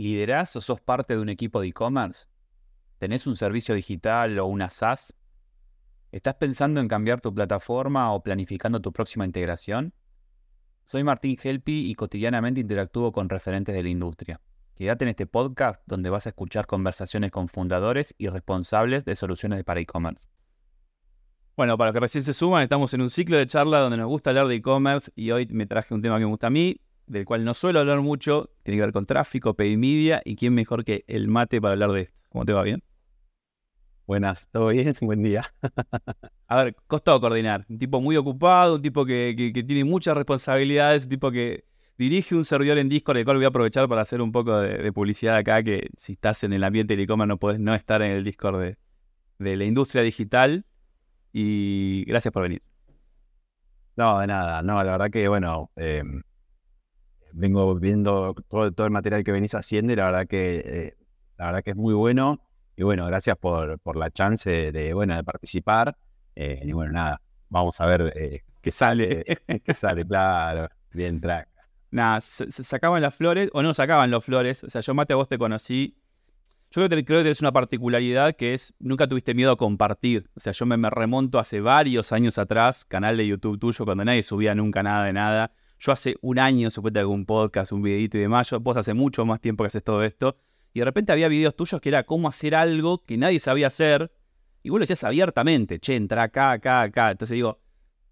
¿Liderás o sos parte de un equipo de e-commerce? ¿Tenés un servicio digital o una SaaS? ¿Estás pensando en cambiar tu plataforma o planificando tu próxima integración? Soy Martín Helpi y cotidianamente interactúo con referentes de la industria. Quédate en este podcast donde vas a escuchar conversaciones con fundadores y responsables de soluciones para e-commerce. Bueno, para los que recién se suman, estamos en un ciclo de charla donde nos gusta hablar de e-commerce y hoy me traje un tema que me gusta a mí, del cual no suelo hablar mucho, tiene que ver con tráfico, paid media, y quién mejor que el mate para hablar de esto. ¿Cómo te va? ¿Bien? Buenas, ¿todo bien? Buen día. a ver, costó coordinar. Un tipo muy ocupado, un tipo que, tiene muchas responsabilidades, un tipo que dirige un servidor en Discord, el cual voy a aprovechar para hacer un poco de, publicidad acá, que si estás en el ambiente del e-commerce no puedes no estar en el Discord de, de la industria digital. Y gracias por venir. No, de nada. No, la verdad que, bueno, eh, vengo viendo todo, el material que venís haciendo y la verdad que, eh, la verdad que es muy bueno. Y bueno, gracias por, por la chance de, bueno, de participar. Eh, y bueno, nada, vamos a ver eh, qué sale, qué sale, claro, bien track. Nada, se, sacaban las flores, o no sacaban los flores. O sea, yo Mate, a vos te conocí. Yo creo que, creo que tenés una particularidad que es, nunca tuviste miedo a compartir. O sea, yo me, me remonto hace varios años atrás, canal de YouTube tuyo, cuando nadie subía nunca nada de nada yo hace un año supuestamente algún podcast, un videito y demás, yo, vos hace mucho más tiempo que haces todo esto, y de repente había videos tuyos que era cómo hacer algo que nadie sabía hacer, y vos lo decías abiertamente, che, entra acá, acá, acá. Entonces digo,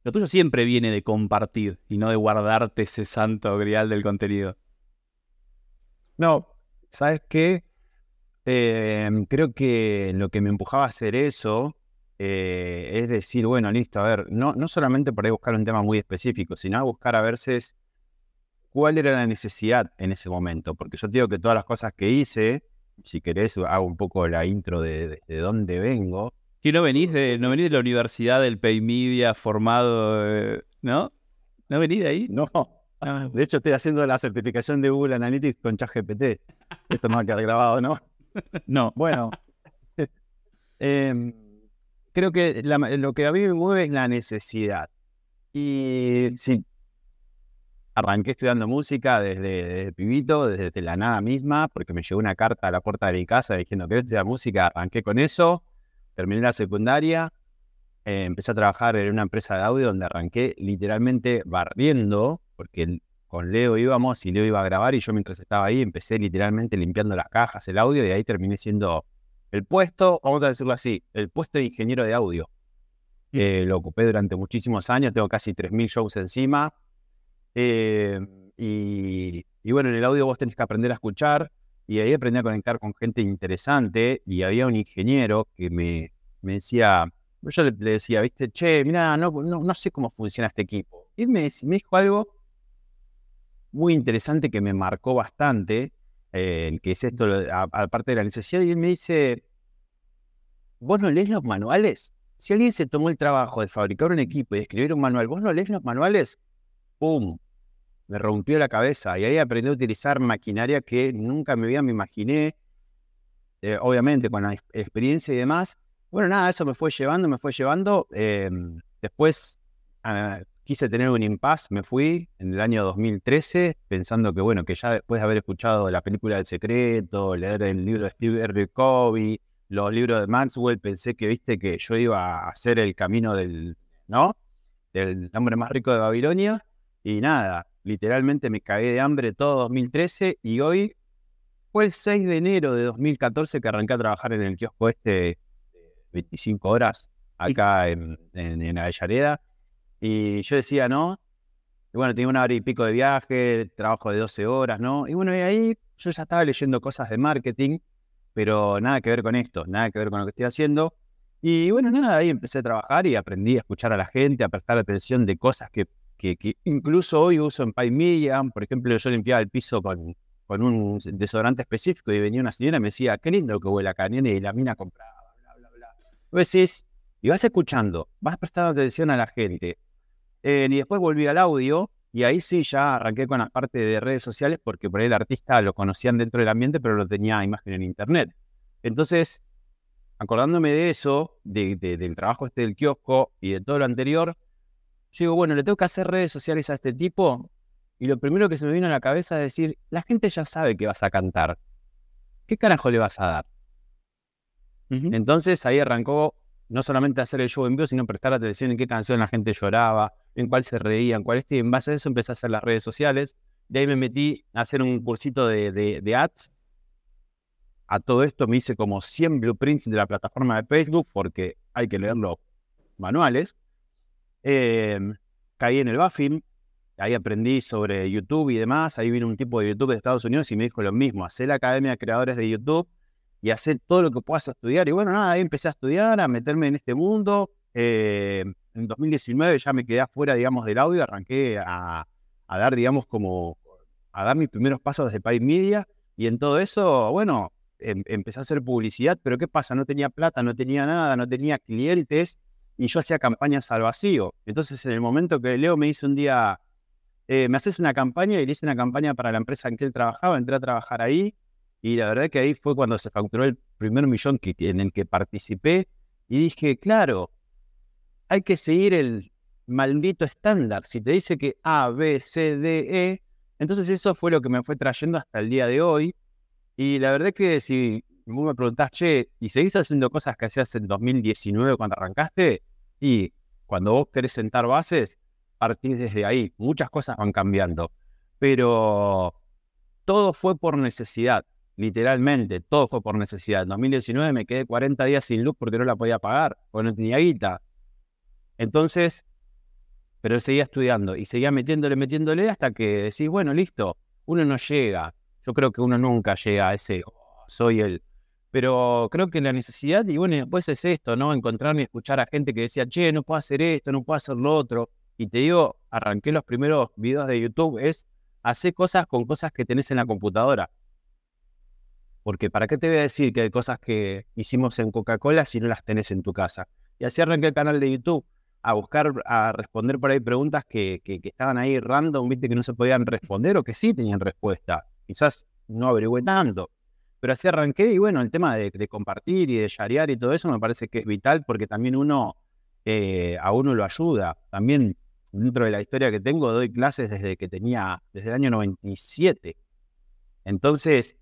lo tuyo siempre viene de compartir y no de guardarte ese santo grial del contenido. No, ¿sabes qué? Eh, creo que lo que me empujaba a hacer eso eh, es decir, bueno, listo, a ver, no, no solamente por ahí buscar un tema muy específico, sino a buscar a veces cuál era la necesidad en ese momento. Porque yo te digo que todas las cosas que hice, si querés, hago un poco la intro de, de, dónde vengo. ¿Y no venís de, no venís de la universidad del Pay Media formado, eh, ¿no? ¿No venís de ahí? No. Ah. De hecho, estoy haciendo la certificación de Google Analytics con ChatGPT. Esto me va a quedar grabado, ¿no? No. Bueno. eh, creo que lo que a mí me mueve es la necesidad. Y sí, arranqué estudiando música desde, pibito, desde la nada misma, porque me llegó una carta a la puerta de mi casa diciendo que estudiar música. Arranqué con eso, terminé la secundaria, eh, empecé a trabajar en una empresa de audio donde arranqué literalmente barriendo, porque con Leo íbamos y Leo iba a grabar y yo mientras estaba ahí empecé literalmente limpiando las cajas, el audio y ahí terminé siendo el puesto, vamos a decirlo así, el puesto de ingeniero de audio. Mm. Eh, lo ocupé durante muchísimos años, tengo casi 3.000 shows encima. Eh, y, bueno, en el audio vos tenés que aprender a escuchar y ahí aprendí a conectar con gente interesante y había un ingeniero que me, me decía, yo le, decía, viste, che, mira, no, no, sé cómo funciona este equipo. Y él me, me dijo algo muy interesante que me marcó bastante, eh, que es esto, aparte de la necesidad, y él me dice, ¿vos no lees los manuales? Si alguien se tomó el trabajo de fabricar un equipo y escribir un manual, ¿vos no lees los manuales? ¡Pum! Me rompió la cabeza y ahí aprendí a utilizar maquinaria que nunca me había me imaginé, eh, obviamente con la experiencia y demás. Bueno, nada, eso me fue llevando, me fue llevando. Em, después ah, quise tener un impasse, me fui en el año 2013 pensando que, bueno, que ya después de haber escuchado la película del secreto, leer el libro de Steve R. Covey, los libros de Maxwell, pensé que, viste, que yo iba a hacer el camino del, ¿no? Del hombre más rico de Babilonia. Y nada, literalmente me cagué de hambre todo 2013 y hoy fue el 6 de enero de 2014 que arranqué a trabajar en el kiosco este 25 horas acá en, en, en Avellaneda y yo decía, ¿no? Y bueno, tenía una hora y pico de viaje, trabajo de 12 horas, ¿no? Y bueno, ahí yo ya estaba leyendo cosas de marketing, pero nada que ver con esto, nada que ver con lo que estoy haciendo. Y bueno, nada, ahí empecé a trabajar y aprendí a escuchar a la gente, a prestar atención de cosas que, que, incluso hoy uso en PyMedia. Por ejemplo, yo limpiaba el piso con, con un desodorante específico y venía una señora y me decía, qué lindo que huele acá, y la mina compraba, bla, bla, bla. Vos decís, y vas escuchando, vas prestando atención a la gente. Eh, y después volví al audio y ahí sí ya arranqué con la parte de redes sociales porque por ahí el artista lo conocían dentro del ambiente, pero no tenía imagen en internet. Entonces, acordándome de eso, del trabajo este del kiosco y de todo lo anterior, yo digo, bueno, le tengo que hacer redes sociales a este tipo. Y lo primero que se me vino a la cabeza es decir, la gente ya sabe que vas a cantar. ¿qué carajo le vas a dar? Entonces ahí arrancó no solamente hacer el show en vivo, sino prestar atención en qué canción la gente lloraba, en cuál se reían, cuál este. Y en base a eso empecé a hacer las redes sociales. De ahí me metí a hacer un cursito de, de, ads. A todo esto me hice como 100 blueprints de la plataforma de Facebook, porque hay que leer los manuales. Em, caí en el Buffing, ahí aprendí sobre YouTube y demás. Ahí vino un tipo de YouTube de Estados Unidos y me dijo lo mismo: hacer la Academia de Creadores de YouTube y hacer todo lo que puedas estudiar. Y bueno, nada, ahí empecé a estudiar, a meterme en este mundo. Eh, en 2019 ya me quedé afuera, digamos, del audio, arranqué a, dar, digamos, como a dar mis primeros pasos desde Paid Media. Y en todo eso, bueno, em, empecé a hacer publicidad, pero ¿qué pasa? No tenía plata, no tenía nada, no tenía clientes y yo hacía campañas al vacío. Entonces, en el momento que Leo me hizo un día, eh, me haces una campaña y le hice una campaña para la empresa en que él trabajaba, entré a trabajar ahí y la verdad que ahí fue cuando se facturó el primer millón en el que participé. Y dije, claro, hay que seguir el maldito estándar. Si te dice que A, B, C, D, E, entonces eso fue lo que me fue trayendo hasta el día de hoy. Y la verdad que si vos me preguntás, che, ¿y seguís haciendo cosas que hacías en 2019 cuando arrancaste? Y cuando vos querés sentar bases, partís desde ahí. Muchas cosas van cambiando. Pero todo fue por necesidad literalmente, todo fue por necesidad. En 2019 me quedé 40 días sin luz porque no la podía pagar, porque no tenía guita. Entonces, pero seguía estudiando y seguía metiéndole, metiéndole hasta que decís, bueno, listo, uno no llega. Yo creo que uno nunca llega a ese, oh, soy el... Pero creo que la necesidad, y bueno, después es esto, ¿no? Encontrarme escuchar a gente que decía, che, no puedo hacer esto, no puedo hacer lo otro. Y te digo, arranqué los primeros videos de YouTube, es hacer cosas con cosas que tenés en la computadora. Porque ¿para qué te voy a decir que hay cosas que hicimos en Coca-Cola si no las tenés en tu casa? Y así arranqué el canal de YouTube a buscar, a responder por ahí preguntas que, que, estaban ahí random, viste, que no se podían responder o que sí tenían respuesta. Quizás no averigüé tanto. Pero así arranqué y bueno, el tema de, compartir y de sharear y todo eso me parece que es vital porque también uno, eh, a uno lo ayuda. También dentro de la historia que tengo, doy clases desde que tenía, desde el año 97. Entonces,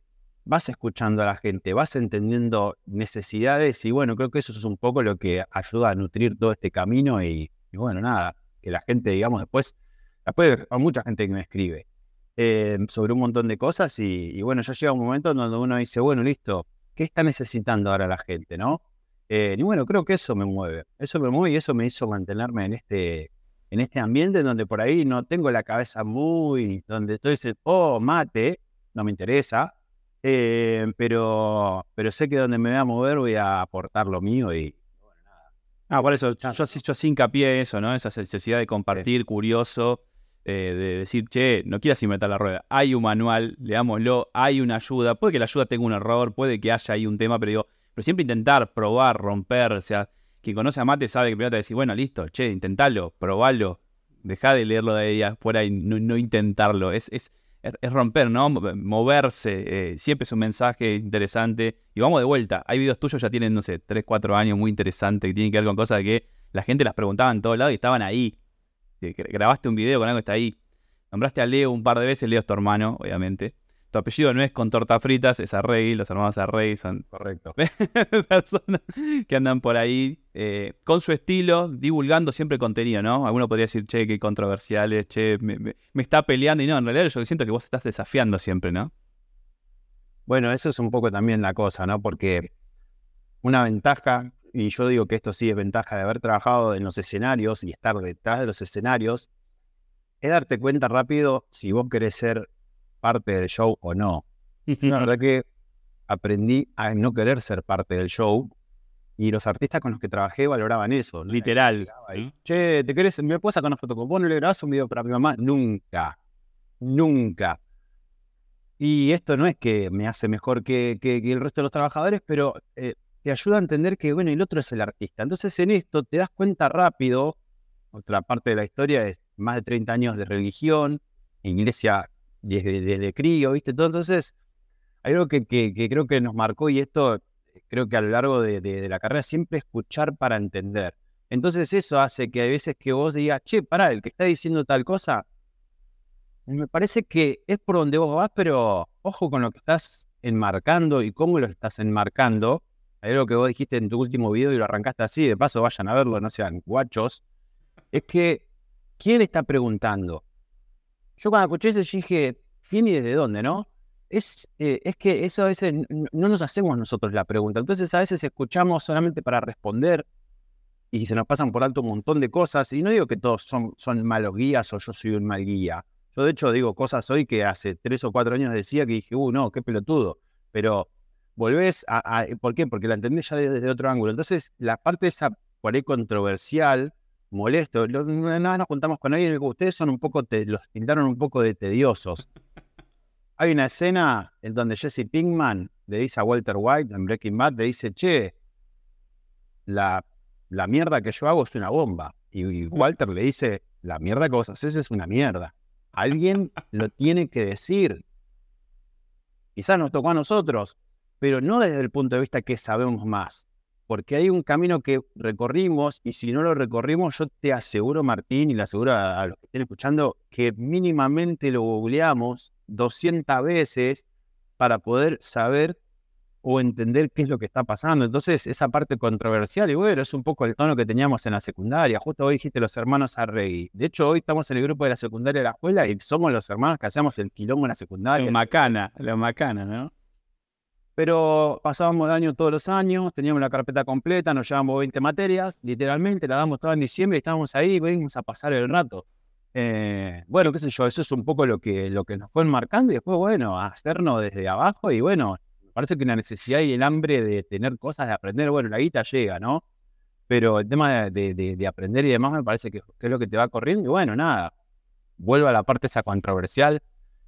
vas escuchando a la gente, vas entendiendo necesidades y bueno, creo que eso es un poco lo que ayuda a nutrir todo este camino y, bueno, nada, que la gente, digamos, después, después hay mucha gente que me escribe eh, sobre un montón de cosas y, bueno, ya llega un momento donde uno dice, bueno, listo, ¿qué está necesitando ahora la gente, no? Eh, y bueno, creo que eso me mueve, eso me mueve y eso me hizo mantenerme en este, en este ambiente donde por ahí no tengo la cabeza muy, donde estoy oh, mate, no me interesa, eh, pero, pero sé que donde me voy a mover voy a aportar lo mío y bueno, nada. Ah, por eso, yo, yo, sí hincapié eso, ¿no? Esa necesidad de compartir, curioso, eh, de decir, che, no quieras inventar la rueda. Hay un manual, leámoslo, hay una ayuda. Puede que la ayuda tenga un error, puede que haya ahí un tema, pero digo, pero siempre intentar, probar, romper. O sea, quien conoce a Mate sabe que primero te decir, bueno, listo, che, intentalo, probalo. Deja de leerlo de ahí afuera y no, no intentarlo. Es, es, es romper, ¿no? Moverse, eh, siempre es un mensaje interesante. Y vamos de vuelta. Hay videos tuyos ya tienen, no sé, 3, 4 años muy interesantes que tienen que ver con cosas que la gente las preguntaba en todos lados y estaban ahí. Grabaste un video con algo que está ahí. Nombraste a Leo un par de veces, Leo es tu hermano, obviamente tu apellido no es con torta fritas, es Arrey, los hermanos Arrey son Correcto. personas que andan por ahí eh, con su estilo, divulgando siempre contenido, ¿no? Alguno podría decir, che, qué controversiales, che, me, está peleando, y no, en realidad yo siento que vos estás desafiando siempre, ¿no? Bueno, eso es un poco también la cosa, ¿no? Porque una ventaja, y yo digo que esto sí es ventaja de haber trabajado en los escenarios y estar detrás de los escenarios, es darte cuenta rápido si vos querés ser parte del show o no. La verdad que aprendí a no querer ser parte del show y los artistas con los que trabajé valoraban eso. Literal. Che, ¿te querés? ¿Me puedes sacar una foto con vos? ¿No le grabás un video para mi mamá? Nunca. Nunca. Y esto no es que me hace mejor que, que, el resto de los trabajadores, pero eh, te ayuda a entender que, bueno, el otro es el artista. Entonces en esto te das cuenta rápido, otra parte de la historia es más de 30 años de religión, iglesia desde, crío, ¿viste? Entonces, hay algo que, creo que nos marcó y esto creo que a lo largo de, la carrera siempre escuchar para entender. Entonces eso hace que a veces que vos digas, che, pará, el que está diciendo tal cosa, me parece que es por donde vos vas, pero ojo con lo que estás enmarcando y cómo lo estás enmarcando. Hay algo que vos dijiste en tu último video y lo arrancaste así, de paso vayan a verlo, no sean guachos. Es que, ¿quién está preguntando? Yo cuando escuché eso dije, ¿quién y desde dónde, no? Es, eh, es que eso a veces no nos hacemos nosotros la pregunta. Entonces a veces escuchamos solamente para responder y se nos pasan por alto un montón de cosas. Y no digo que todos son, son malos guías o yo soy un mal guía. Yo de hecho digo cosas hoy que hace tres o cuatro años decía que dije, uh, no, qué pelotudo. Pero volvés a, ¿Por qué? Porque la entendés ya desde, otro ángulo. Entonces, la parte esa por ahí controversial, molesto, nada nos juntamos con alguien ustedes son un poco, te, los pintaron un poco de tediosos. Hay una escena en donde Jesse Pinkman le dice a Walter White en Breaking Bad, le dice, che, la, la mierda que yo hago es una bomba. Y, y Walter le dice, la mierda que vos haces es una mierda. Alguien lo tiene que decir. Quizás nos tocó a nosotros, pero no desde el punto de vista que sabemos más, porque hay un camino que recorrimos y si no lo recorrimos, yo te aseguro, Martín, y le aseguro a, los que estén escuchando, que mínimamente lo googleamos 200 veces para poder saber o entender qué es lo que está pasando. Entonces, esa parte controversial, y bueno, es un poco el tono que teníamos en la secundaria. Justo hoy dijiste los hermanos Arregui. De hecho, hoy estamos en el grupo de la secundaria de la escuela y somos los hermanos que hacemos el quilombo en la secundaria. Los macana, los macana, ¿no? Pero pasábamos de año todos los años, teníamos la carpeta completa, nos llevamos 20 materias, literalmente, la damos toda en diciembre y estábamos ahí, venimos a pasar el rato. Eh, bueno, qué sé yo, eso es un poco lo que, lo que nos fue enmarcando y después, bueno, hacernos desde abajo y bueno, parece que la necesidad y el hambre de tener cosas, de aprender, bueno, la guita llega, ¿no? Pero el tema de, aprender y demás me parece que, es lo que te va corriendo. Y bueno, nada, vuelvo a la parte esa controversial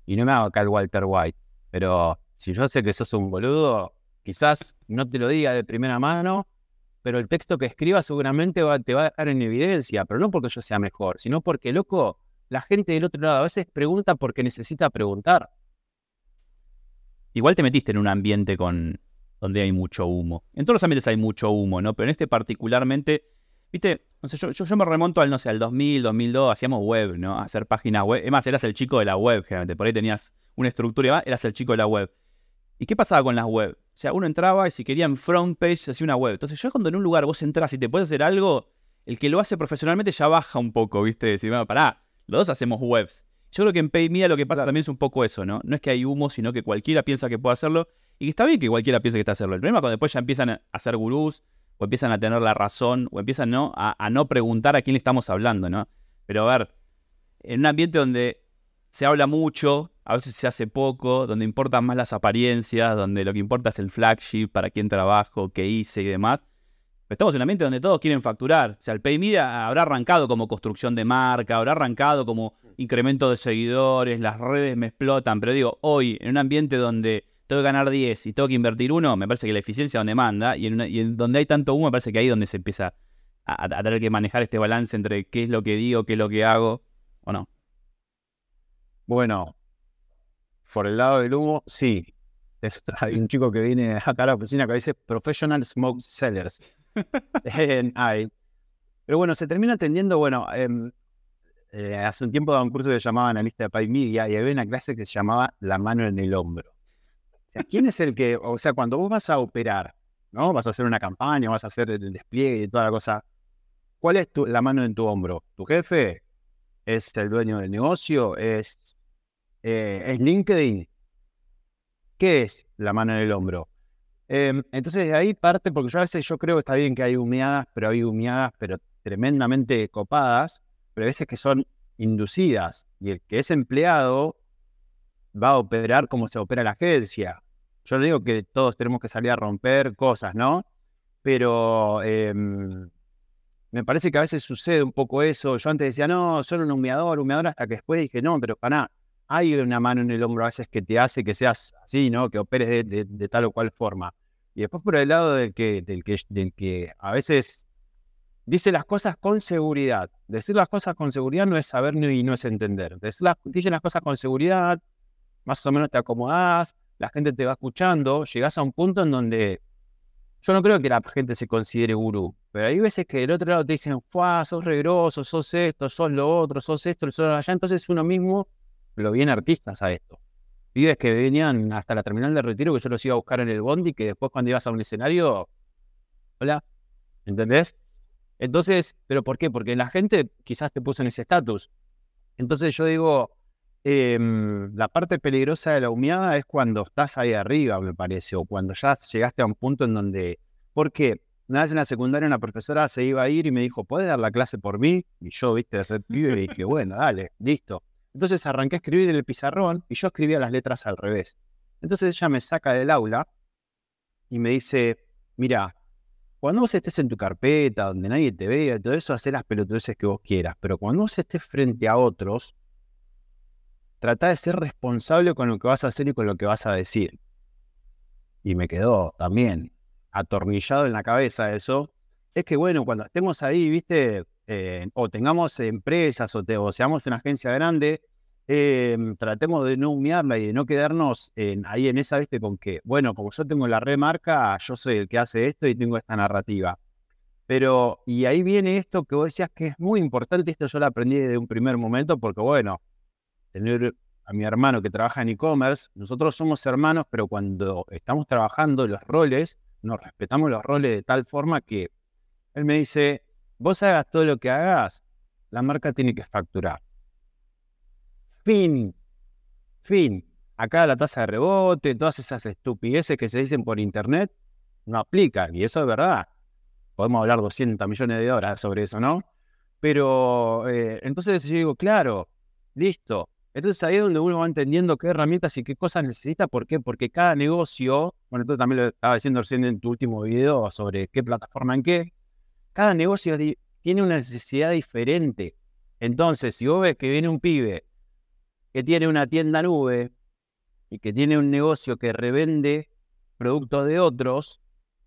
y no me hago acá el Walter White. Pero si yo sé que sos un boludo, quizás no te lo diga de primera mano, pero el texto que escriba seguramente te va a dejar en evidencia, pero no porque yo sea mejor, sino porque, loco, la gente del otro lado a veces pregunta porque necesita preguntar. Igual te metiste en un ambiente con donde hay mucho humo. En todos los ambientes hay mucho humo, ¿no? Pero en este particularmente, viste, no sé, yo, yo, me remonto al, no sé, al 2000, 2002, hacíamos web, ¿no? Hacer páginas web. Es más, eras el chico de la web, generalmente. Por ahí tenías una estructura y más, eras el chico de la web. ¿Y qué pasaba con las web? O sea, uno entraba y si quería en front page se hacía una web. Entonces, yo cuando en un lugar vos entras y te puedes hacer algo, el que lo hace profesionalmente ya baja un poco, ¿viste? Decir, bueno, pará, los dos hacemos webs. Yo creo que en PayMe lo que pasa también es un poco eso, ¿no? No es que hay humo, sino que cualquiera piensa que puede hacerlo. Y que está bien que cualquiera piense que está hacerlo. El problema es cuando después ya empiezan a ser gurús, o empiezan a tener la razón, o empiezan ¿no? A, no preguntar a quién le estamos hablando, ¿no? Pero a ver, en un ambiente donde se habla mucho, a veces se hace poco, donde importan más las apariencias, donde lo que importa es el flagship, para quién trabajo, qué hice y demás, estamos en un ambiente donde todos quieren facturar. O sea, el PayMedia habrá arrancado como construcción de marca, habrá arrancado como incremento de seguidores, las redes me explotan, pero digo, hoy, en un ambiente donde tengo que ganar 10 y tengo que invertir uno, me parece que la eficiencia donde manda, y en, donde hay tanto humo, me parece que ahí es donde se empieza a, a, tener que manejar este balance entre qué es lo que digo, qué es lo que hago, o no. Bueno, por el lado del humo, sí. Hay un chico que viene acá a la oficina que dice Professional Smoke Sellers. Pero bueno, se termina atendiendo, bueno, em, eh, hace un tiempo daba un curso que se llamaba Analista de Pay Media y había una clase que se llamaba La mano en el hombro. O sea, ¿quién es el que, o sea, cuando vos vas a operar, ¿no? Vas a hacer una campaña, vas a hacer el despliegue y toda la cosa, ¿cuál es tu, la mano en tu hombro? ¿Tu jefe? ¿Es el dueño del negocio? ¿Es, eh, ¿Es LinkedIn? ¿Qué es la mano en el hombro? Em, entonces de ahí parte, porque yo a veces yo creo que está bien que hay humeadas, pero hay humeadas, pero tremendamente copadas, pero a veces que son inducidas. Y el que es empleado va a operar como se opera la agencia. Yo digo que todos tenemos que salir a romper cosas, ¿no? Pero em, me parece que a veces sucede un poco eso. Yo antes decía, no, soy un humeador, humeador, hasta que después dije, no, pero para hay una mano en el hombro a veces que te hace que seas así, ¿no? Que operes de, tal o cual forma. Y después por el lado del que, del que, del que a veces dice las cosas con seguridad. Decir las cosas con seguridad no es saber ni no es entender. Decir las, dice las cosas con seguridad, más o menos te acomodás, la gente te va escuchando, llegás a un punto en donde yo no creo que la gente se considere gurú, pero hay veces que del otro lado te dicen, sos regroso, sos esto, sos lo otro, sos esto, sos allá. Entonces uno mismo lo viene artistas a esto. pibes que venían hasta la terminal de retiro, que yo los iba a buscar en el bondi, que después cuando ibas a un escenario, hola, ¿entendés? Entonces, ¿pero por qué? Porque la gente quizás te puso en ese estatus. Entonces yo digo, em, la parte peligrosa de la humeada es cuando estás ahí arriba, me parece, o cuando ya llegaste a un punto en donde... ¿Por qué? Una vez en la secundaria una profesora se iba a ir y me dijo, ¿puedes dar la clase por mí? Y yo, viste, desde pibe y dije, bueno, dale, listo. Entonces arranqué a escribir en el pizarrón y yo escribía las letras al revés. Entonces ella me saca del aula y me dice, mira, cuando vos estés en tu carpeta, donde nadie te vea y todo eso, hacer las pelotudeces que vos quieras. Pero cuando vos estés frente a otros, trata de ser responsable con lo que vas a hacer y con lo que vas a decir. Y me quedó también atornillado en la cabeza eso. Es que bueno, cuando estemos ahí, viste, eh, o tengamos empresas o, o seamos una agencia grande, Em, tratemos de no humearla y de no quedarnos ahí en esa, viste, con que, bueno, como yo tengo la remarca, yo soy el que hace esto y tengo esta narrativa. Pero, y ahí viene esto que vos decías que es muy importante, esto yo lo aprendí desde un primer momento, porque bueno, tener a mi hermano que trabaja en e-commerce, nosotros somos hermanos, pero cuando estamos trabajando los roles, nos respetamos los roles de tal forma que él me dice, vos hagas todo lo que hagas, la marca tiene que facturar. Fin. Fin. Acá la tasa de rebote, todas esas estupideces que se dicen por internet, no aplican. Y eso es verdad. Podemos hablar 200 millones de horas sobre eso, ¿no? Pero eh, entonces yo digo, claro, listo. Entonces ahí es donde uno va entendiendo qué herramientas y qué cosas necesita. ¿Por qué? Porque cada negocio, bueno, tú también lo estaba diciendo recién en tu último video sobre qué plataforma en qué, cada negocio tiene una necesidad diferente. Entonces, si vos ves que viene un pibe que tiene una tienda nube y que tiene un negocio que revende productos de otros,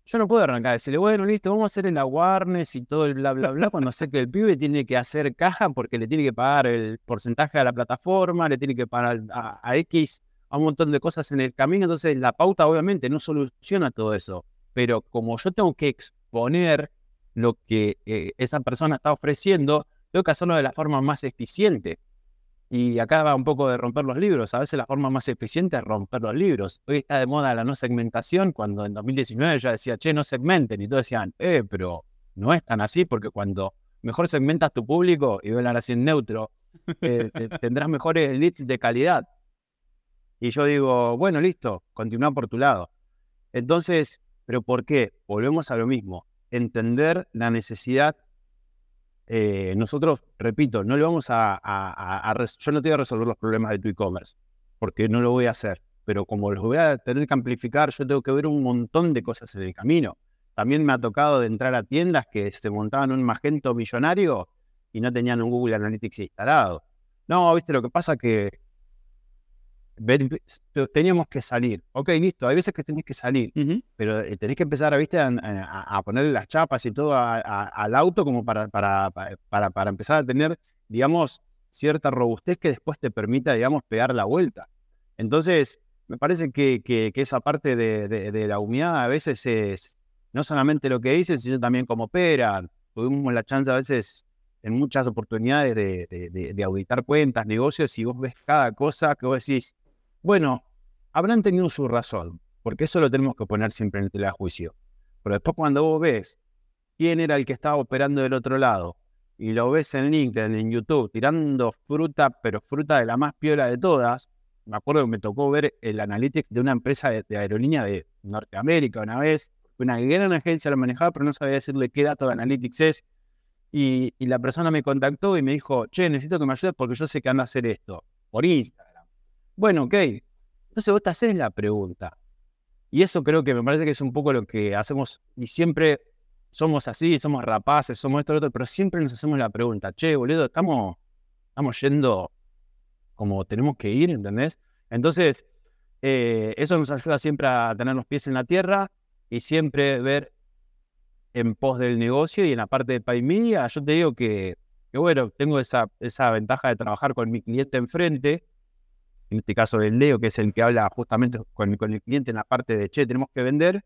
yo no puedo arrancar y decirle, bueno, listo, vamos a hacer el awareness y todo el bla, bla, bla, cuando sé que el pibe tiene que hacer caja porque le tiene que pagar el porcentaje a la plataforma, le tiene que pagar a, X, a un montón de cosas en el camino. Entonces, la pauta obviamente no soluciona todo eso. Pero como yo tengo que exponer lo que eh, esa persona está ofreciendo, tengo que hacerlo de la forma más eficiente. Y acá va un poco de romper los libros. A veces la forma más eficiente es romper los libros. Hoy está de moda la no segmentación, cuando en 2019 ya decía, che, no segmenten. Y todos decían, eh, pero no es tan así, porque cuando mejor segmentas tu público, y hablar así en neutro, eh, tendrás mejores leads de calidad. Y yo digo, bueno, listo, continúa por tu lado. Entonces, ¿pero por qué? Volvemos a lo mismo. Entender la necesidad eh, nosotros, repito, no le vamos a, Yo no te voy a resolver los problemas de tu e-commerce, porque no lo voy a hacer. Pero como los voy a tener que amplificar, yo tengo que ver un montón de cosas en el camino. También me ha tocado de entrar a tiendas que se montaban un magento millonario y no tenían un Google Analytics instalado. No, viste, lo que pasa que teníamos que salir. Ok, listo, hay veces que tenés que salir, pero eh, tenés que empezar ¿viste? A, a, ponerle las chapas y todo al auto como para, para, para, para, empezar a tener, digamos, cierta robustez que después te permita, digamos, pegar la vuelta. Entonces, me parece que, que, esa parte de, de, la humedad a veces es no solamente lo que dicen, sino también cómo operan. Tuvimos la chance a veces en muchas oportunidades de, de, auditar cuentas, negocios, y vos ves cada cosa que vos decís, bueno, habrán tenido su razón, porque eso lo tenemos que poner siempre en el telejuicio. Pero después cuando vos ves quién era el que estaba operando del otro lado, y lo ves en LinkedIn, en YouTube, tirando fruta, pero fruta de la más piola de todas, me acuerdo que me tocó ver el analytics de una empresa de, aerolínea de Norteamérica una vez, una gran agencia lo manejaba, pero no sabía decirle qué dato de analytics es, y, y la persona me contactó y me dijo, che, necesito que me ayudes porque yo sé que anda a hacer esto, por Instagram. Bueno, ok. Entonces vos te haces la pregunta. Y eso creo que me parece que es un poco lo que hacemos y siempre somos así, somos rapaces, somos esto, lo otro, pero siempre nos hacemos la pregunta, che, boludo, estamos, estamos yendo como tenemos que ir, ¿entendés? Entonces, eh, eso nos ayuda siempre a tener los pies en la tierra y siempre ver en pos del negocio y en la parte de Pay Media, yo te digo que, que bueno, tengo esa, esa ventaja de trabajar con mi cliente enfrente, en este caso del Leo, que es el que habla justamente con, el cliente en la parte de, che, tenemos que vender,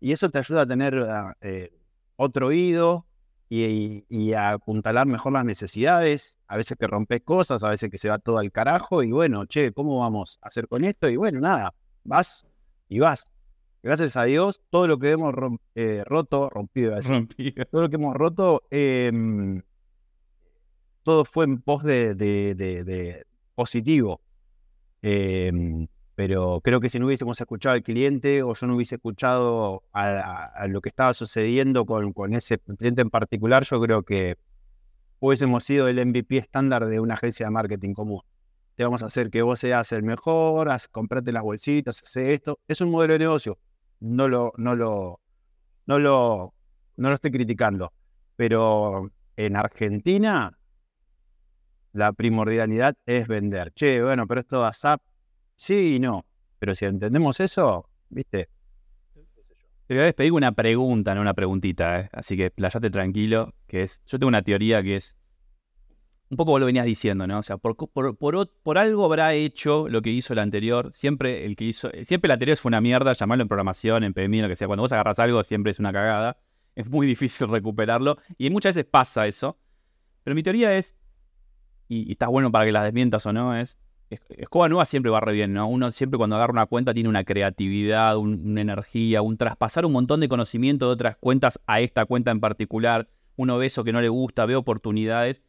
y eso te ayuda a tener ah, eh, otro oído y, y a apuntalar mejor las necesidades. A veces que rompes cosas, a veces que se va todo al carajo. Y bueno, che, ¿cómo vamos a hacer con esto? Y bueno, nada, vas y vas. Gracias a Dios, todo lo que hemos rom- eh, roto, rompido, Rompido. todo lo que hemos roto, em, todo fue en pos de, de- de- de positivo. Em, pero creo que si no hubiésemos escuchado al cliente o yo no hubiese escuchado a lo que estaba sucediendo con, con ese cliente en particular, yo creo que hubiésemos sido el MVP estándar de una agencia de marketing común. Te vamos a hacer que vos seas el mejor, haz, comprate las bolsitas, hace esto. Es un modelo de negocio. No lo, no lo, no lo, no lo estoy criticando. Pero en Argentina, la primordialidad es vender. Che, bueno, pero esto WhatsApp, sí y no. Pero si entendemos eso, viste, Te voy a despedir una pregunta, no una preguntita, ¿eh? así que playate tranquilo, que es, yo tengo una teoría que es, un poco vos lo venías diciendo, ¿no? O sea, por, por, por algo habrá hecho lo que hizo el anterior, siempre el que hizo, siempre el anterior fue una mierda, llamarlo en programación, en PMI, lo que sea, cuando vos agarras algo siempre es una cagada, es muy difícil recuperarlo, y muchas veces pasa eso, pero mi teoría es, y, y bueno para que la desmientas o no, es, es- Escoba Nueva siempre va re bien, ¿no? Uno siempre cuando agarra una cuenta tiene una creatividad, un- una energía, un traspasar un montón de conocimiento de otras cuentas a esta cuenta en particular. Uno ve eso que no le gusta, ve oportunidades.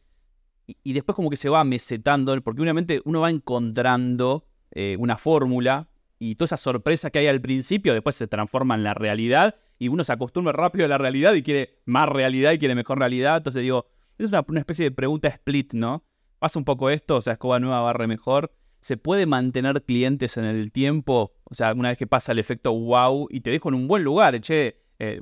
Y, después como que se va mesetando, porque obviamente uno va encontrando eh, una fórmula y toda esa sorpresa que hay al principio después se transforma en la realidad y uno se acostumbra rápido a la realidad y quiere más realidad y quiere mejor realidad. Entonces digo, es una especie de pregunta split, ¿no? Pasa un poco esto, o sea, Escoba Nueva barre mejor. ¿Se puede mantener clientes en el tiempo? O sea, una vez que pasa el efecto wow y te dejo en un buen lugar, che, eh,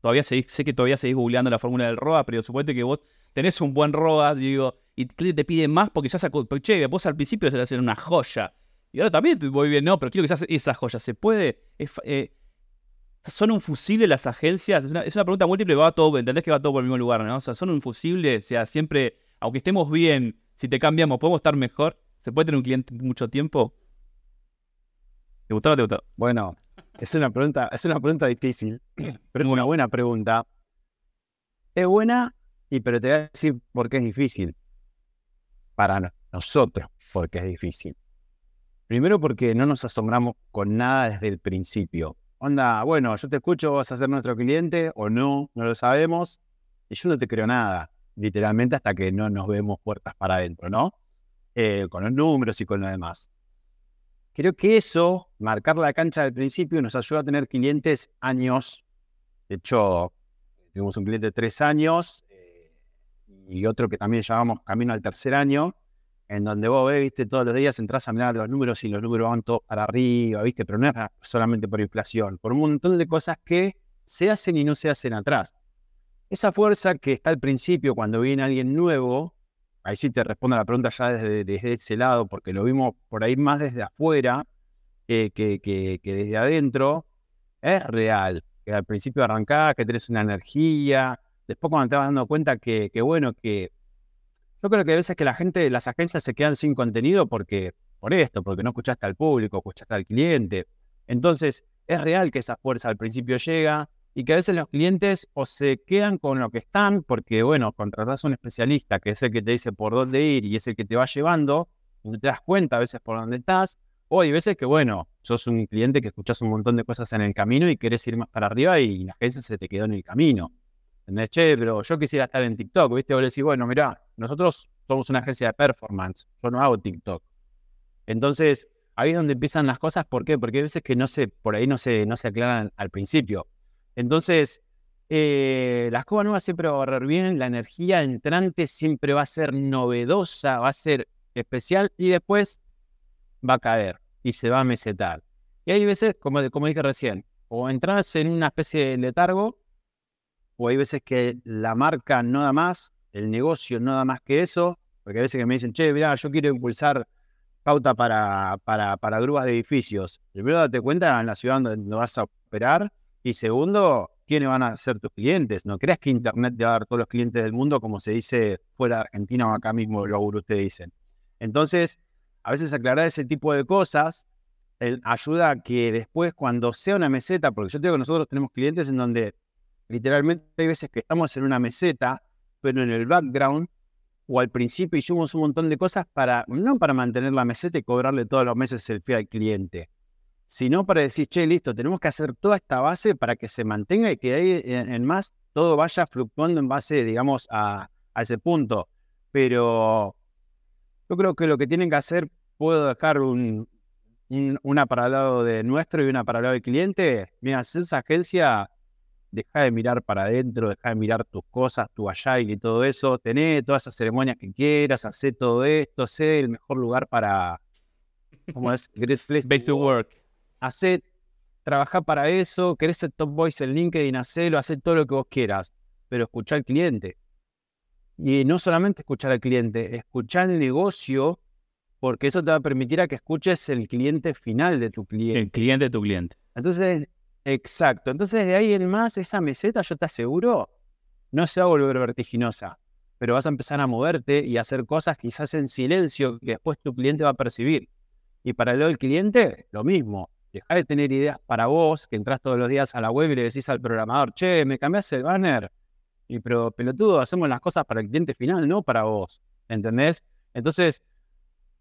todavía seguís- sé que todavía seguís googleando la fórmula del ROA, pero suponete que vos tenés un buen ROA, digo, y te pide más porque ya sacó, porque, che, vos al principio se hacen una joya. Y ahora también te voy bien, no, pero quiero que seas esa joya. ¿Se puede? Eh, ¿Son un fusible las agencias? Es una, es una pregunta múltiple, va todo, entendés que va todo por el mismo lugar, ¿no? O sea, ¿son un fusible? O sea, siempre, aunque estemos bien, si te cambiamos, ¿podemos estar mejor? ¿Se puede tener un cliente mucho tiempo? ¿Te gustó o no te gustó? Bueno, es una pregunta, es una pregunta difícil, pero es una buena pregunta. Es buena, y pero te voy a decir por qué es difícil. Para no- nosotros, porque es difícil. Primero porque no nos asombramos con nada desde el principio. Onda, bueno, yo te escucho, vas a ser nuestro cliente o no, no lo sabemos. Y yo no te creo nada, literalmente hasta que no nos vemos puertas para adentro, ¿no? Eh, con los números y con lo demás. Creo que eso, marcar la cancha del principio, nos ayuda a tener clientes años. De hecho, tuvimos un cliente de tres años eh, y otro que también llamamos camino al tercer año, en donde vos ves, viste, todos los días entras a mirar los números y los números van todos para arriba, viste, pero no es solamente por inflación, por un montón de cosas que se hacen y no se hacen atrás. Esa fuerza que está al principio cuando viene alguien nuevo, ahí sí te respondo la pregunta ya desde, desde ese lado, porque lo vimos por ahí más desde afuera que, que- que desde adentro, es real. Que al principio arrancás, que tenés una energía, después cuando te vas dando cuenta que, que bueno, que yo creo que a veces que la gente, las agencias se quedan sin contenido porque, por esto, porque no escuchaste al público, escuchaste al cliente. Entonces, es real que esa fuerza al principio llega y que a veces los clientes o se quedan con lo que están porque, bueno, contratás a un especialista que es el que te dice por dónde ir y es el que te va llevando y no te das cuenta a veces por dónde estás. O hay veces que, bueno, sos un cliente que escuchás un montón de cosas en el camino y querés ir más para arriba y la agencia se te quedó en el camino. ¿Entendés? Che, pero yo quisiera estar en TikTok, ¿viste? Vos le decís, bueno, mirá, nosotros somos una agencia de performance, yo no hago TikTok. Entonces, ahí es donde empiezan las cosas, ¿por qué? Porque hay veces que no se, por ahí no se, no se aclaran al principio. Entonces, eh, la escoba nueva siempre va a barrer bien, la energía entrante siempre va a ser novedosa, va a ser especial y después va a caer y se va a mesetar. Y hay veces, como, como dije recién, o entras en una especie de letargo, o hay veces que la marca no da más, el negocio no da más que eso, porque hay veces que me dicen, che, mirá, yo quiero impulsar pauta para, para, para grúas de edificios. Primero, date cuenta en la ciudad donde vas a operar, y segundo, quiénes van a ser tus clientes. No creas que Internet te va a dar todos los clientes del mundo, como se dice fuera de Argentina o acá mismo gurús te dicen. Entonces, a veces aclarar ese tipo de cosas el- ayuda a que después, cuando sea una meseta, porque yo digo que nosotros tenemos clientes en donde literalmente hay veces que estamos en una meseta, pero en el background o al principio hicimos un montón de cosas para, no para mantener la meseta y cobrarle todos los meses el fee al cliente, sino para decir, che, listo, tenemos que hacer toda esta base para que se mantenga y que ahí en, más todo vaya fluctuando en base, digamos, a, ese punto. Pero yo creo que lo que tienen que hacer, puedo dejar un, una para el lado de nuestro y una para el lado del cliente. Mira, si esa agencia, deja de mirar para adentro, deja de mirar tus cosas, tu agile y todo eso. Tené todas esas ceremonias que quieras, hacé todo esto, sé el mejor lugar para. ¿Cómo es? Base to work hacé, trabajar para eso, querés ser top voice en LinkedIn, hacelo, hacé todo lo que vos quieras, pero escuchá al cliente. Y no solamente escuchar al cliente, escuchar el negocio, porque eso te va a permitir a que escuches el cliente final de tu cliente. El cliente de tu cliente. Entonces, exacto. Entonces, de ahí en más, esa meseta, yo te aseguro, no se va a volver vertiginosa, pero vas a empezar a moverte y a hacer cosas quizás en silencio que después tu cliente va a percibir. Y para el lado del cliente, lo mismo. Deja de tener ideas para vos, que entras todos los días a la web y le decís al programador, che, me cambiaste el banner. Y pero pelotudo, hacemos las cosas para el cliente final, no para vos. ¿Entendés? Entonces,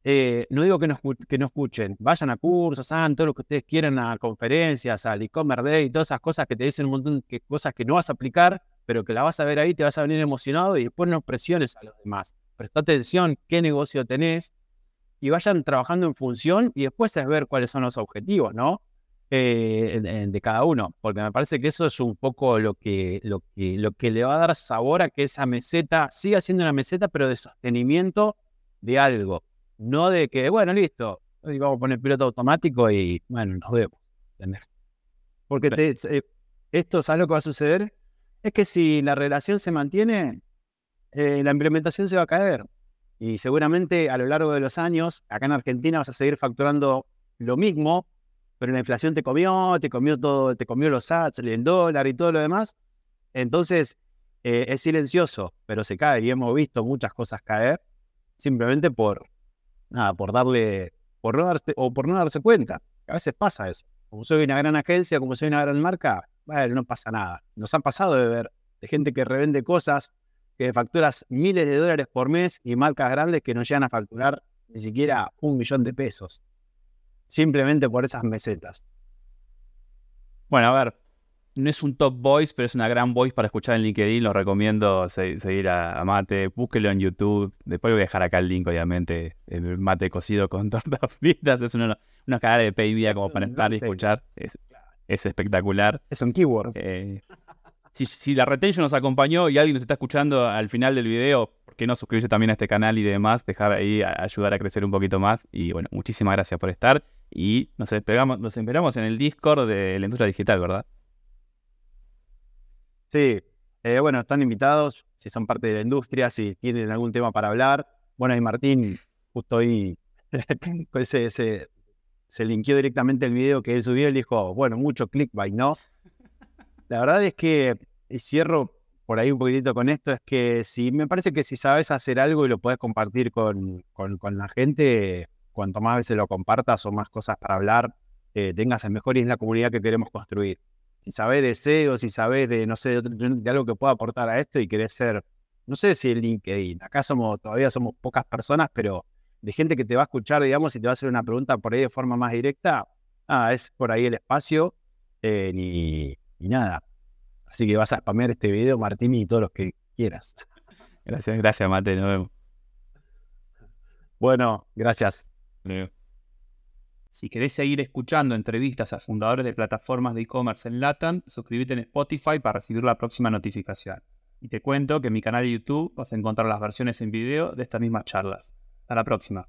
eh, no digo que no, que no escuchen, vayan a cursos, hagan todo lo que ustedes quieran a conferencias, al e-commerce day, todas esas cosas que te dicen un montón de cosas que no vas a aplicar, pero que la vas a ver ahí, te vas a venir emocionado y después no presiones a los demás. Presta atención qué negocio tenés, y vayan trabajando en función y después es ver cuáles son los objetivos, ¿no? Eh, de, cada uno, porque me parece que eso es un poco lo que, lo, que, lo que le va a dar sabor a que esa meseta siga siendo una meseta, pero de sostenimiento de algo, no de que, bueno, listo, hoy vamos a poner piloto automático y, bueno, nos vemos. ¿entendés? Porque te, esto, ¿sabes lo que va a suceder? Es que si la relación se mantiene, eh, la implementación se va a caer. Y seguramente a lo largo de los años, acá en Argentina vas a seguir facturando lo mismo, pero la inflación te comió, te comió todo, te comió los sats, el dólar y todo lo demás. Entonces, eh, es silencioso, pero se cae y hemos visto muchas cosas caer simplemente por, nada, por darle, por no darse, o por no darse cuenta. A veces pasa eso. Como soy una gran agencia, como soy una gran marca, bueno, no pasa nada. Nos han pasado de ver de gente que revende cosas que facturas miles de dólares por mes y marcas grandes que no llegan a facturar ni siquiera un millón de pesos. Simplemente por esas mesetas. Bueno, a ver, no es un top voice, pero es una gran voice para escuchar en LinkedIn. Lo recomiendo seguir a, Mate. Búsquelo en YouTube. Después voy a dejar acá el link, obviamente. El mate cocido con tortas fritas. Es una, una cara de pay como para estar y escuchar. Es, espectacular. Es un keyword. Eh, si, la retention nos acompañó y alguien nos está escuchando al final del video, ¿por qué no suscribirse también a este canal y demás? Dejar ahí, ayudar a crecer un poquito más. Y bueno, muchísimas gracias por estar. Y nos esperamos, en el Discord de la industria digital, ¿verdad? Sí, eh, bueno, están invitados, si son parte de la industria, si tienen algún tema para hablar. Bueno, y Martín, justo ahí, se, se, se linkeó directamente el video que él subió y dijo, bueno, mucho clickbait, ¿no? La verdad es que, y cierro por ahí un poquitito con esto, es que si me parece que si sabes hacer algo y lo puedes compartir con, con, la gente, cuanto más veces lo compartas o más cosas para hablar, eh, tengas el mejor y es la comunidad que queremos construir. Si sabes de SEO, si sabes de, no sé, de, algo que pueda aportar a esto y querés ser, no sé si el LinkedIn, acá somos, todavía somos pocas personas, pero de gente que te va a escuchar, digamos, y te va a hacer una pregunta por ahí de forma más directa, ah, es por ahí el espacio, eh, ni, y nada. Así que vas a spamear este video, Martín, y todos los que quieras. Gracias, gracias, Mate. Nos vemos. Bueno, gracias. Si querés seguir escuchando entrevistas a fundadores de plataformas de e-commerce en LATAM, suscríbete en Spotify para recibir la próxima notificación. Y te cuento que en mi canal de YouTube vas a encontrar las versiones en video de estas mismas charlas. Hasta la próxima.